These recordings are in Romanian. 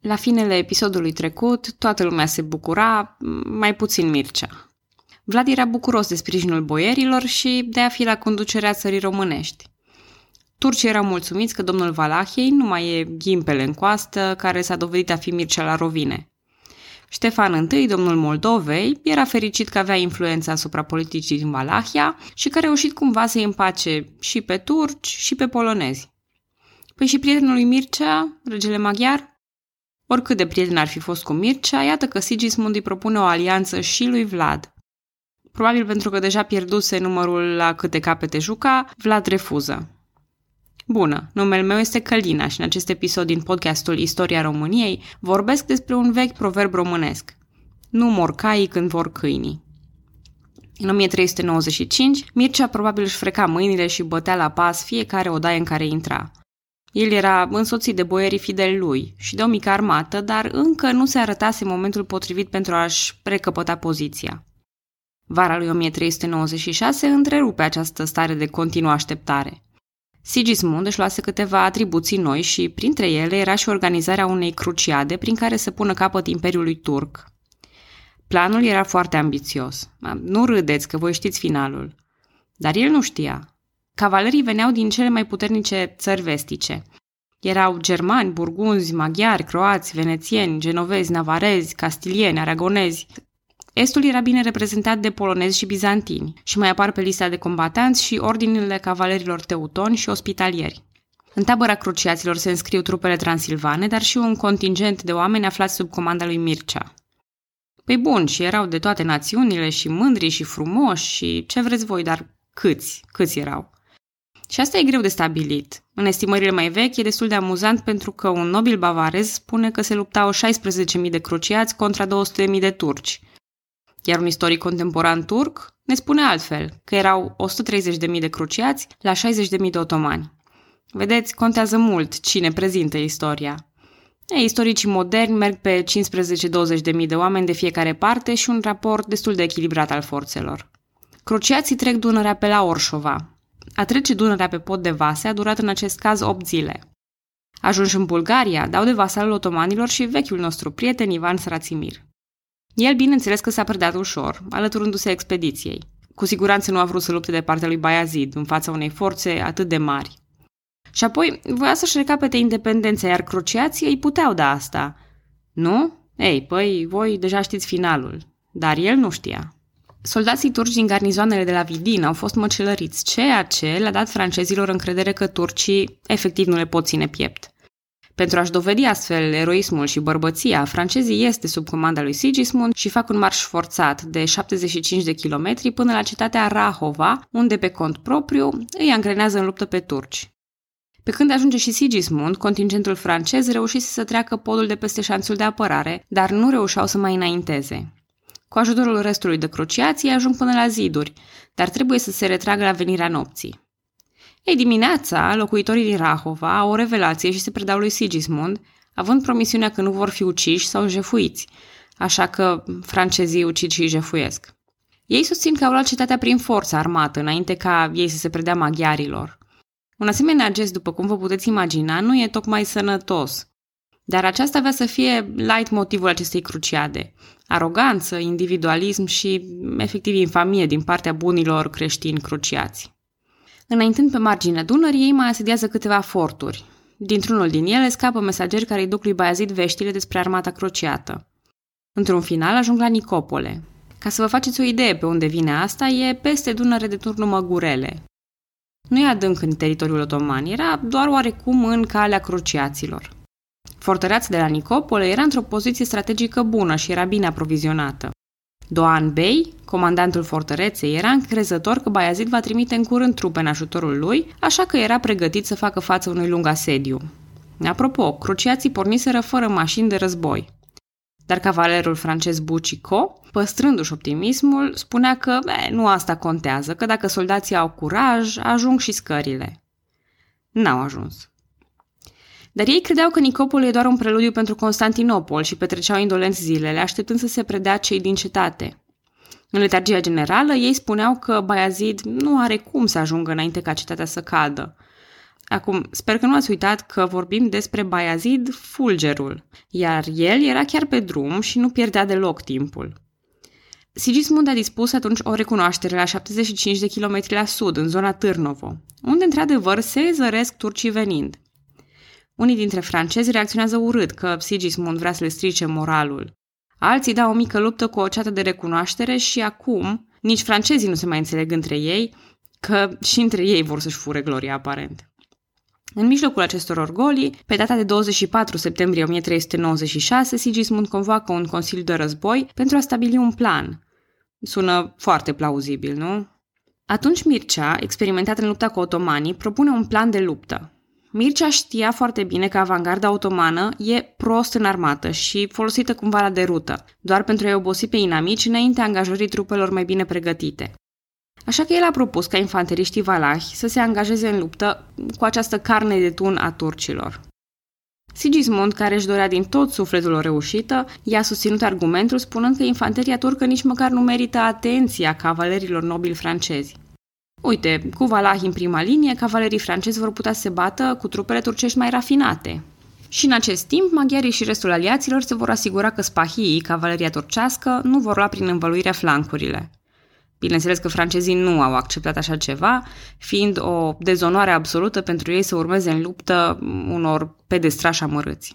La finele episodului trecut, toată lumea se bucura, mai puțin Mircea. Vlad era bucuros de sprijinul boierilor și de a fi la conducerea țării românești. Turcii erau mulțumiți că domnul Valahiei nu mai e ghimpele în coastă care s-a dovedit a fi Mircea la rovine. Ștefan I, domnul Moldovei, era fericit că avea influența asupra politicii din Valahia și că a reușit cumva să-i împace și pe turci și pe polonezi. Păi și prietenul lui Mircea, regele maghiar? Oricât de prieten ar fi fost cu Mircea, iată că Sigismund îi propune o alianță și lui Vlad. Probabil pentru că deja pierduse numărul la câte capete juca, Vlad refuză. Bună, numele meu este Călina și în acest episod din podcastul Istoria României vorbesc despre un vechi proverb românesc. Nu mor caii când vor câinii. În 1395, Mircea probabil își freca mâinile și bătea la pas fiecare odaie în care intra. El era însoțit de boierii fideli lui și de o mică armată, dar încă nu se arătase momentul potrivit pentru a-și recăpăta poziția. Vara lui 1396 întrerupe această stare de continuă așteptare. Sigismund își luase câteva atribuții noi și, printre ele, era și organizarea unei cruciade prin care să pună capăt Imperiului Turc. Planul era foarte ambițios. Nu râdeți că voi știți finalul. Dar el nu știa. Cavalerii veneau din cele mai puternice țări vestice. Erau germani, burgunzi, maghiari, croați, venețieni, genovezi, navarezi, castilieni, aragonezi, Estul era bine reprezentat de polonezi și bizantini și mai apar pe lista de combatanți și ordinile cavalerilor teutoni și ospitalieri. În tabăra cruciaților se înscriu trupele transilvane, dar și un contingent de oameni aflați sub comanda lui Mircea. Păi bun, și erau de toate națiunile și mândri și frumoși și ce vreți voi, dar câți, câți erau? Și asta e greu de stabilit. În estimările mai vechi e destul de amuzant pentru că un nobil bavarez spune că se luptau 16.000 de cruciați contra 200.000 de turci – iar un istoric contemporan turc ne spune altfel, că erau 130.000 de cruciați la 60.000 de otomani. Vedeți, contează mult cine prezintă istoria. Ei, istoricii moderni merg pe 15-20.000 de oameni de fiecare parte și un raport destul de echilibrat al forțelor. Cruciații trec Dunărea pe la Orșova. A trece Dunărea pe pod de vase a durat în acest caz 8 zile. Ajunși în Bulgaria, dau de vasalul otomanilor și vechiul nostru prieten Ivan Srațimir. El, bineînțeles că s-a predat ușor, alăturându-se expediției. Cu siguranță nu a vrut să lupte de partea lui Bayazid, în fața unei forțe atât de mari. Și apoi voia să-și recapete independența, iar cruciații îi puteau da asta. Nu? Ei, păi, voi deja știți finalul. Dar el nu știa. Soldații turci din garnizoanele de la Vidin au fost măcelăriți, ceea ce le-a dat francezilor încredere că turcii efectiv nu le pot ține piept. Pentru a-și dovedi astfel eroismul și bărbăția, francezii este sub comanda lui Sigismund și fac un marș forțat de 75 de kilometri până la cetatea Rahova, unde pe cont propriu îi angrenează în luptă pe turci. Pe când ajunge și Sigismund, contingentul francez reușise să treacă podul de peste șanțul de apărare, dar nu reușeau să mai înainteze. Cu ajutorul restului de cruciații ajung până la ziduri, dar trebuie să se retragă la venirea nopții. Ei, dimineața, locuitorii din Rahova au o revelație și se predau lui Sigismund, având promisiunea că nu vor fi uciși sau jefuiți, așa că francezii ucid și jefuiesc. Ei susțin că au luat cetatea prin forță armată, înainte ca ei să se predea maghiarilor. Un asemenea gest, după cum vă puteți imagina, nu e tocmai sănătos. Dar aceasta avea să fie light motivul acestei cruciade. Aroganță, individualism și, efectiv, infamie din partea bunilor creștini cruciați. Înaintând pe marginea Dunării, ei mai asediază câteva forturi. Dintr-unul din ele scapă mesageri care îi duc lui Baiazid veștile despre armata crociată. Într-un final ajung la Nicopole. Ca să vă faceți o idee pe unde vine asta, e peste Dunăre de turnul Măgurele. Nu e adânc în teritoriul otoman, era doar oarecum în calea cruciaților. Fortăreața de la Nicopole era într-o poziție strategică bună și era bine aprovizionată. Doan Bey, comandantul fortăreței, era încrezător că Bayazid va trimite în curând trupe în ajutorul lui, așa că era pregătit să facă față unui lung asediu. Apropo, cruciații porniseră fără mașini de război. Dar cavalerul francez Bucico, păstrându-și optimismul, spunea că e, nu asta contează, că dacă soldații au curaj, ajung și scările. N-au ajuns. Dar ei credeau că Nicopol e doar un preludiu pentru Constantinopol și petreceau indolenți zilele, așteptând să se predea cei din cetate. În letargia generală, ei spuneau că Bayazid nu are cum să ajungă înainte ca cetatea să cadă. Acum, sper că nu ați uitat că vorbim despre Bayazid Fulgerul, iar el era chiar pe drum și nu pierdea deloc timpul. Sigismund a dispus atunci o recunoaștere la 75 de kilometri la sud, în zona Târnovo, unde într-adevăr se zăresc turcii venind. Unii dintre francezi reacționează urât că Sigismund vrea să le strice moralul. Alții dau o mică luptă cu o ceată de recunoaștere și acum nici francezii nu se mai înțeleg între ei, că și între ei vor să-și fure gloria aparent. În mijlocul acestor orgolii, pe data de 24 septembrie 1396, Sigismund convoacă un consiliu de război pentru a stabili un plan. Sună foarte plauzibil, nu? Atunci Mircea, experimentat în lupta cu otomanii, propune un plan de luptă. Mircea știa foarte bine că avangarda otomană e prost în armată și folosită cumva la derută, doar pentru a-i obosi pe inamici înaintea angajării trupelor mai bine pregătite. Așa că el a propus ca infanteriștii valahi să se angajeze în luptă cu această carne de tun a turcilor. Sigismund, care își dorea din tot sufletul o reușită, i-a susținut argumentul spunând că infanteria turcă nici măcar nu merită atenția cavalerilor nobili francezi. Uite, cu valahi în prima linie, cavalerii francezi vor putea să se bată cu trupele turcești mai rafinate. Și în acest timp, maghiarii și restul aliaților se vor asigura că spahii, cavaleria turcească, nu vor lua prin învăluire flancurile. Bineînțeles că francezii nu au acceptat așa ceva, fiind o dezonoare absolută pentru ei să urmeze în luptă unor pedestrași amărâți.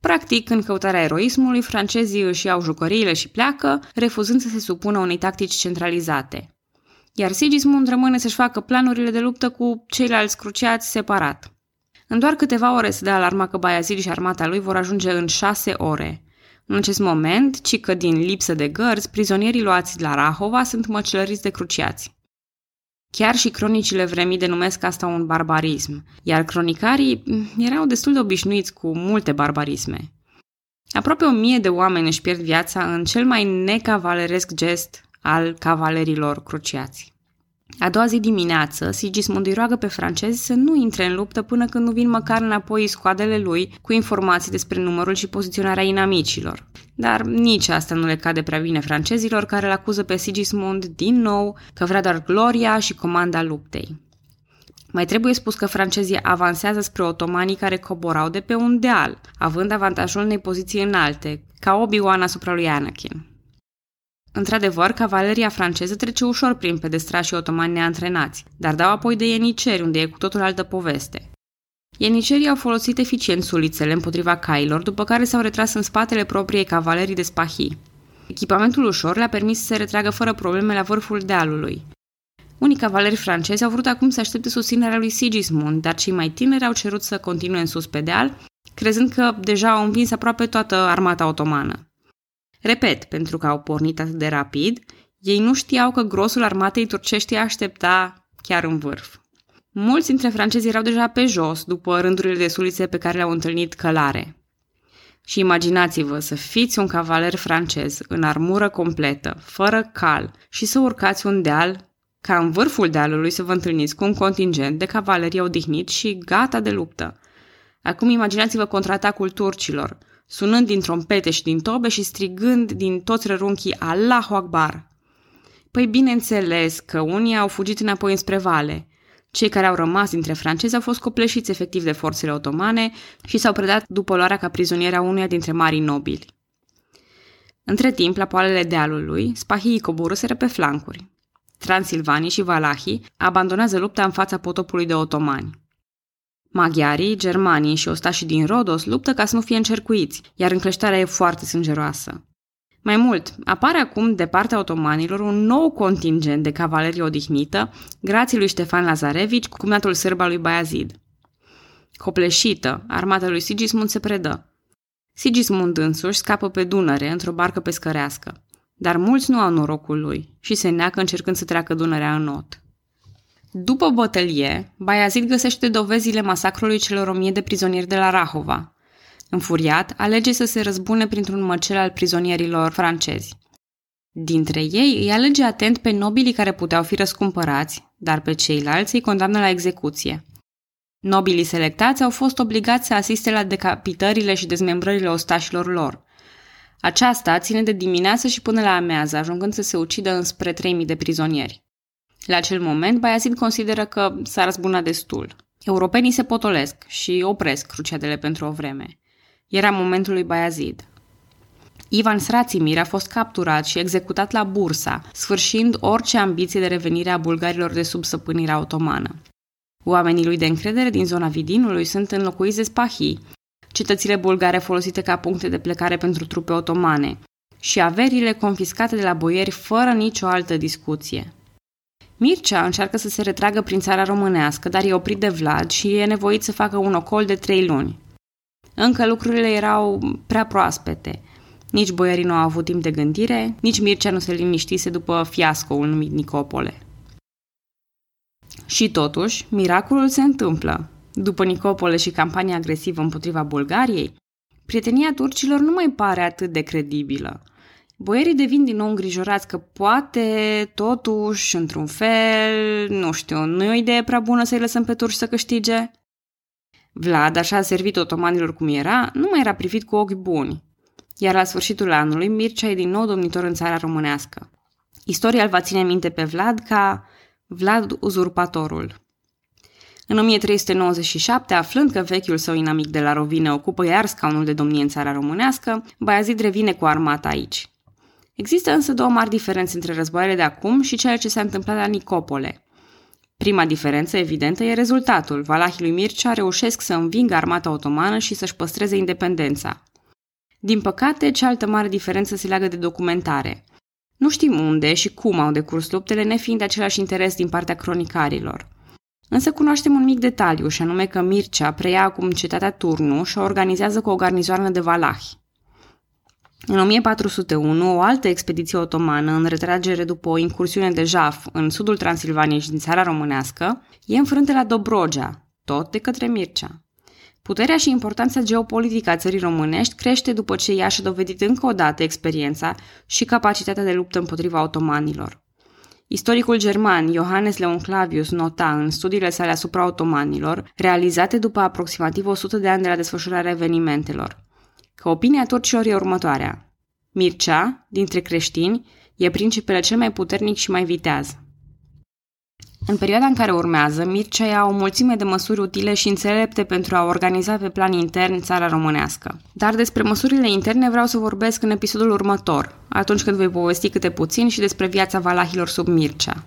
Practic, în căutarea eroismului, francezii își iau jucăriile și pleacă, refuzând să se supună unei tactici centralizate. Iar Sigismund rămâne să-și facă planurile de luptă cu ceilalți cruciați separat. În doar câteva ore se dă alarma că Bayazid și armata lui vor ajunge în șase ore – în acest moment, ci că din lipsă de gărzi, prizonierii luați la Rahova sunt măcelăriți de cruciați. Chiar și cronicile vremii denumesc asta un barbarism, iar cronicarii erau destul de obișnuiți cu multe barbarisme. Aproape o mie de oameni își pierd viața în cel mai necavaleresc gest al cavalerilor cruciați. A doua zi dimineață, Sigismund îi roagă pe francezi să nu intre în luptă până când nu vin măcar înapoi scoadele lui cu informații despre numărul și poziționarea inamicilor. Dar nici asta nu le cade prea bine francezilor care îl acuză pe Sigismund din nou că vrea doar gloria și comanda luptei. Mai trebuie spus că francezii avansează spre otomanii care coborau de pe un deal, având avantajul unei poziții înalte, ca Obi-Wan asupra lui Anakin. Într-adevăr, cavaleria franceză trece ușor prin pedestrașii otomani neantrenați, dar dau apoi de ieniceri, unde e cu totul altă poveste. Ienicerii au folosit eficient sulițele împotriva cailor, după care s-au retras în spatele propriei cavalerii de spahii. Echipamentul ușor le-a permis să se retragă fără probleme la vârful dealului. Unii cavaleri francezi au vrut acum să aștepte susținerea lui Sigismund, dar cei mai tineri au cerut să continue în sus pe deal, crezând că deja au învins aproape toată armata otomană. Repet, pentru că au pornit atât de rapid, ei nu știau că grosul armatei turcești aștepta chiar în vârf. Mulți dintre francezi erau deja pe jos, după rândurile de sulițe pe care le-au întâlnit călare. Și imaginați-vă să fiți un cavaler francez în armură completă, fără cal, și să urcați un deal, ca în vârful dealului să vă întâlniți cu un contingent de cavalerie odihnit și gata de luptă. Acum imaginați-vă contraatacul turcilor – sunând din trompete și din tobe și strigând din toți rărunchii Allahu Akbar. Păi bineînțeles că unii au fugit înapoi înspre vale. Cei care au rămas dintre francezi au fost copleșiți efectiv de forțele otomane și s-au predat după luarea ca prizonieri a unuia dintre marii nobili. Între timp, la poalele dealului, spahii coborâseră pe flancuri. Transilvanii și valahii abandonează lupta în fața potopului de otomani. Maghiarii, germanii și ostașii din Rodos luptă ca să nu fie încercuiți, iar încleștarea e foarte sângeroasă. Mai mult, apare acum de partea otomanilor un nou contingent de cavalerie odihnită, grație lui Ștefan Lazarevici, cumnatul sârb al lui Bayazid. Copleșită, armata lui Sigismund se predă. Sigismund însuși scapă pe Dunăre într-o barcă pescărească, dar mulți nu au norocul lui și se neacă încercând să treacă Dunărea în not. După bătălie, Bayazid găsește dovezile masacrului celor o mie de prizonieri de la Rahova. Înfuriat, alege să se răzbune printr-un măcel al prizonierilor francezi. Dintre ei îi alege atent pe nobilii care puteau fi răscumpărați, dar pe ceilalți îi condamnă la execuție. Nobilii selectați au fost obligați să asiste la decapitările și dezmembrările ostașilor lor. Aceasta ține de dimineață și până la amează, ajungând să se ucidă înspre 3000 de prizonieri. La acel moment, Bayazid consideră că s-a răzbunat destul. Europenii se potolesc și opresc cruciadele pentru o vreme. Era momentul lui Bayazid. Ivan Srațimir a fost capturat și executat la Bursa, sfârșind orice ambiție de revenire a bulgarilor de sub săpânirea otomană. Oamenii lui de încredere din zona Vidinului sunt înlocuiți de spahii, cetățile bulgare folosite ca puncte de plecare pentru trupe otomane, și averile confiscate de la boieri fără nicio altă discuție. Mircea încearcă să se retragă prin țara românească, dar e oprit de Vlad și e nevoit să facă un ocol de trei luni. Încă lucrurile erau prea proaspete. Nici boierii nu au avut timp de gândire, nici Mircea nu se liniștise după fiascoul numit Nicopole. Și totuși, miracolul se întâmplă. După Nicopole și campania agresivă împotriva Bulgariei, prietenia turcilor nu mai pare atât de credibilă. Boierii devin din nou îngrijorați că poate, totuși, într-un fel, nu știu, nu e o idee prea bună să-i lăsăm pe turci să câștige? Vlad, așa servit otomanilor cum era, nu mai era privit cu ochi buni. Iar la sfârșitul anului, Mircea e din nou domnitor în țara românească. Istoria îl va ține minte pe Vlad ca Vlad uzurpatorul. În 1397, aflând că vechiul său inamic de la Rovine ocupă iar scaunul de domnie în țara românească, Baiazid revine cu armata aici. Există însă două mari diferențe între războaiele de acum și ceea ce s-a întâmplat la Nicopole. Prima diferență evidentă e rezultatul. Valahii lui Mircea reușesc să învingă armata otomană și să-și păstreze independența. Din păcate, cealaltă mare diferență se leagă de documentare. Nu știm unde și cum au decurs luptele, nefiind de același interes din partea cronicarilor. Însă cunoaștem un mic detaliu, și anume că Mircea preia acum cetatea Turnu și o organizează cu o garnizoană de valahi. În 1401, o altă expediție otomană, în retragere după o incursiune de jaf în sudul Transilvaniei și din țara românească, e înfrântă la Dobrogea, tot de către Mircea. Puterea și importanța geopolitică a țării românești crește după ce ea și-a dovedit încă o dată experiența și capacitatea de luptă împotriva otomanilor. Istoricul german Johannes Leonclavius nota în studiile sale asupra otomanilor, realizate după aproximativ 100 de ani de la desfășurarea evenimentelor, că opinia turcilor e următoarea. Mircea, dintre creștini, e principele cel mai puternic și mai viteaz. În perioada în care urmează, Mircea ia o mulțime de măsuri utile și înțelepte pentru a organiza pe plan intern țara românească. Dar despre măsurile interne vreau să vorbesc în episodul următor, atunci când voi povesti câte puțin și despre viața valahilor sub Mircea.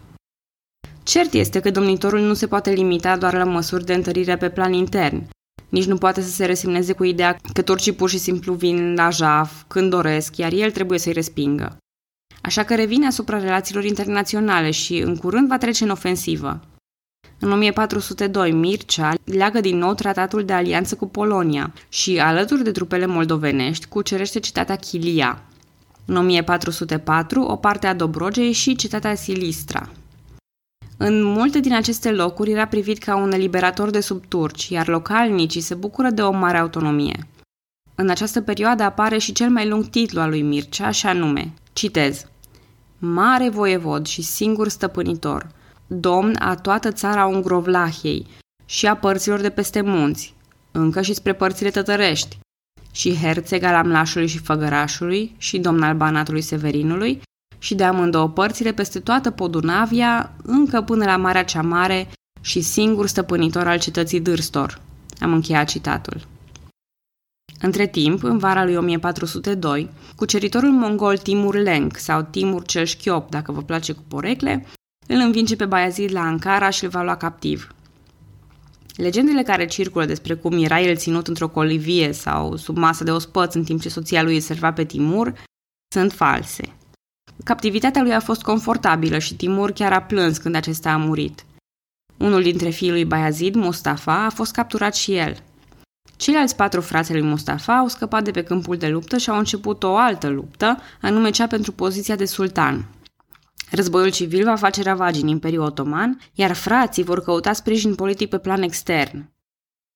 Cert este că domnitorul nu se poate limita doar la măsuri de întărire pe plan intern, nici nu poate să se resemneze cu ideea că turcii pur și simplu vin la jaf când doresc, iar el trebuie să-i respingă. Așa că revine asupra relațiilor internaționale și în curând va trece în ofensivă. În 1402, Mircea leagă din nou tratatul de alianță cu Polonia și, alături de trupele moldovenești, cucerește cetatea Chilia. În 1404, o parte a Dobrogei și cetatea Silistra. În multe din aceste locuri era privit ca un eliberator de sub turci, iar localnicii se bucură de o mare autonomie. În această perioadă apare și cel mai lung titlu al lui Mircea, și anume, citez, Mare voievod și singur stăpânitor, domn a toată țara Ungrovlahiei și a părților de peste munți, încă și spre părțile tătărești, și herțeg al Amlașului și Făgărașului și domn al Banatului Severinului și de amândouă părțile peste toată Podunavia, încă până la Marea cea Mare și singur stăpânitor al cetății Dârstor. Am încheiat citatul. Între timp, în vara lui 1402, cuceritorul mongol Timur Lenk sau Timur cel Șchiop, dacă vă place cu porecle, îl învinge pe Bayazid la Ankara și îl va lua captiv. Legendele care circulă despre cum era el ținut într-o colivie sau sub masă de ospăț în timp ce soția lui îi serva pe Timur sunt false. Captivitatea lui a fost confortabilă și Timur chiar a plâns când acesta a murit. Unul dintre fiii lui Bayazid, Mustafa, a fost capturat și el. Ceilalți patru frați lui Mustafa au scăpat de pe câmpul de luptă și au început o altă luptă, anume cea pentru poziția de sultan. Războiul civil va face ravagi în Imperiul Otoman, iar frații vor căuta sprijin politic pe plan extern.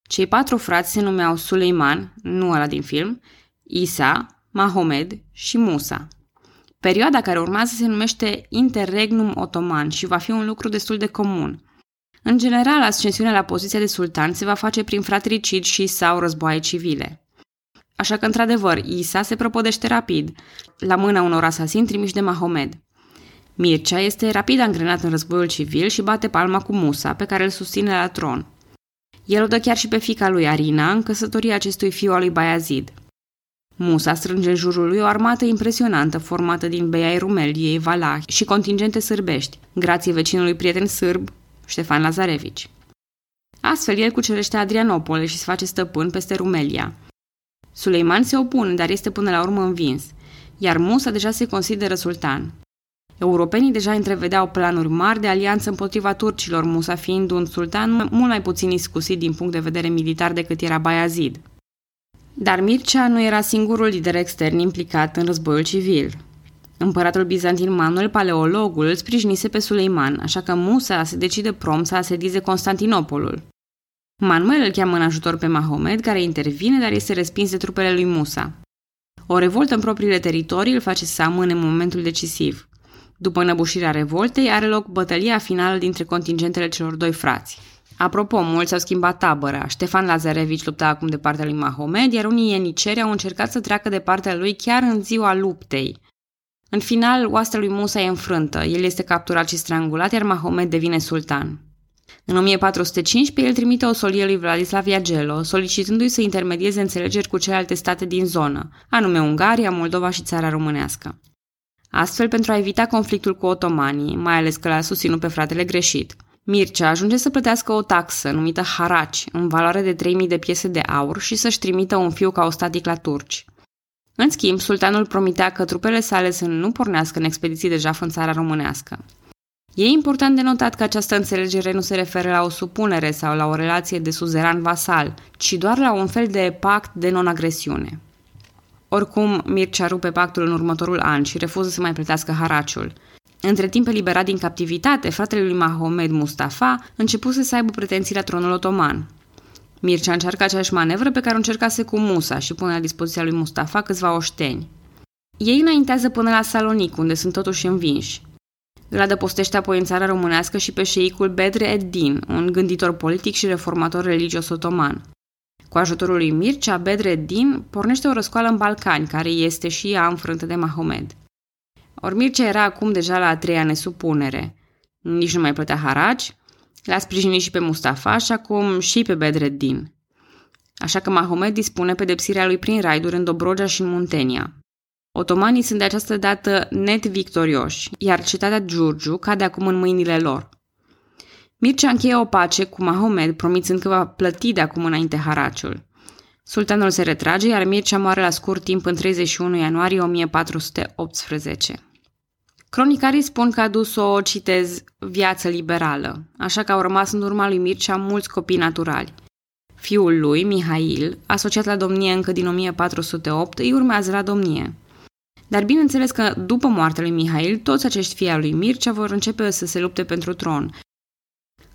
Cei patru frați se numeau Suleiman, nu ăla din film, Isa, Mahomed și Musa. Perioada care urmează se numește Interregnum Otoman și va fi un lucru destul de comun. În general, ascensiunea la poziția de sultan se va face prin fratricid și sau războaie civile. Așa că, într-adevăr, Isa se prăpădește rapid, la mâna unor asasini trimiși de Mahomed. Mircea este rapid angrenat în războiul civil și bate palma cu Musa, pe care îl susține la tron. El o dă chiar și pe fica lui Arina în căsătoria acestui fiu al lui Bayazid. Musa strânge în jurul lui o armată impresionantă formată din Beiai Rumeliei, Valahi și contingente sârbești, grație vecinului prieten sârb, Ștefan Lazarevici. Astfel, el cucerește Adrianopole și se face stăpân peste Rumelia. Suleiman se opune, dar este până la urmă învins, iar Musa deja se consideră sultan. Europenii deja întrevedeau planuri mari de alianță împotriva turcilor, Musa fiind un sultan mult mai puțin iscusit din punct de vedere militar decât era Bayazid. Dar Mircea nu era singurul lider extern implicat în războiul civil. Împăratul bizantin Manuel Paleologul îl sprijinise pe Suleiman, așa că Musa se decide prom să asedize Constantinopolul. Manuel îl cheamă în ajutor pe Mahomed, care intervine, dar este respins de trupele lui Musa. O revoltă în propriile teritorii îl face să amâne momentul decisiv. După înăbușirea revoltei, are loc bătălia finală dintre contingentele celor doi frați. Apropo, mulți au schimbat tabăra. Ștefan Lazarevici lupta acum de partea lui Mahomed, iar unii ieniceri au încercat să treacă de partea lui chiar în ziua luptei. În final, oastea lui Musa e înfrântă, el este capturat și strangulat, iar Mahomed devine sultan. În 1415, el trimite o solie lui Vladislav Iagelo, solicitându-i să intermedieze înțelegeri cu celelalte state din zonă, anume Ungaria, Moldova și țara românească. Astfel, pentru a evita conflictul cu otomanii, mai ales că l-a susținut pe fratele greșit, Mircea ajunge să plătească o taxă numită haraci, în valoare de 3000 de piese de aur și să-și trimită un fiu ca ostatic la turci. În schimb, sultanul promitea că trupele sale să nu pornească în expediții de jaf în țara românească. E important de notat că această înțelegere nu se referă la o supunere sau la o relație de suzeran vasal, ci doar la un fel de pact de non-agresiune. Oricum, Mircea rupe pactul în următorul an și refuză să mai plătească haraciul. Între timp eliberat din captivitate, fratele lui Mahomed Mustafa începuse să aibă pretenții la tronul otoman. Mircea încearcă aceeași manevră pe care o încercase cu Musa și pune la dispoziția lui Mustafa câțiva oșteni. Ei înaintează până la Salonic, unde sunt totuși învinși. Îl adăpostește apoi în țara românească și pe șeicul Bedre Eddin, un gânditor politic și reformator religios otoman. Cu ajutorul lui Mircea, Bedreddin pornește o răscoală în Balcani, care este și ea înfrântă de Mahomed. Ori Mircea era acum deja la a treia nesupunere. Nici nu mai plătea haraci, l-a sprijinit și pe Mustafa și acum și pe Bedreddin. Așa că Mahomed dispune pedepsirea lui prin raiduri în Dobrogea și în Muntenia. Otomanii sunt de această dată net victorioși, iar cetatea Giurgiu cade acum în mâinile lor. Mircea încheie o pace cu Mahomed, promițând că va plăti de acum înainte haraciul. Sultanul se retrage, iar Mircea moare la scurt timp în 31 ianuarie 1418. Cronicarii spun că a dus o, citez, viață liberală, așa că au rămas în urma lui Mircea mulți copii naturali. Fiul lui, Mihail, asociat la domnie încă din 1408, îi urmează la domnie. Dar bineînțeles că după moartea lui Mihail, toți acești fii al lui Mircea vor începe să se lupte pentru tron,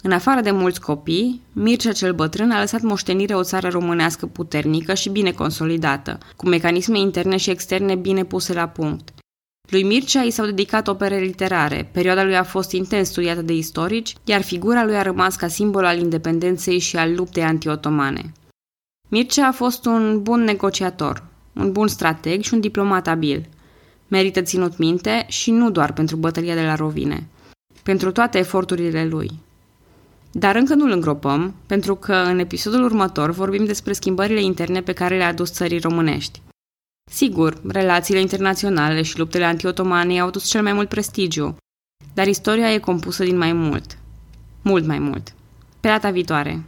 în afară de mulți copii, Mircea cel bătrân a lăsat moștenire o țară românească puternică și bine consolidată, cu mecanisme interne și externe bine puse la punct. Lui Mircea i s-au dedicat opere literare, perioada lui a fost intens studiată de istorici, iar figura lui a rămas ca simbol al independenței și al luptei antiotomane. Mircea a fost un bun negociator, un bun strateg și un diplomat abil. Merită ținut minte și nu doar pentru bătălia de la Rovine, pentru toate eforturile lui. Dar încă nu-l îngropăm, pentru că în episodul următor vorbim despre schimbările interne pe care le-a adus țării românești. Sigur, relațiile internaționale și luptele antiotomane au adus cel mai mult prestigiu, dar istoria e compusă din mai mult. Mult mai mult. Pe data viitoare!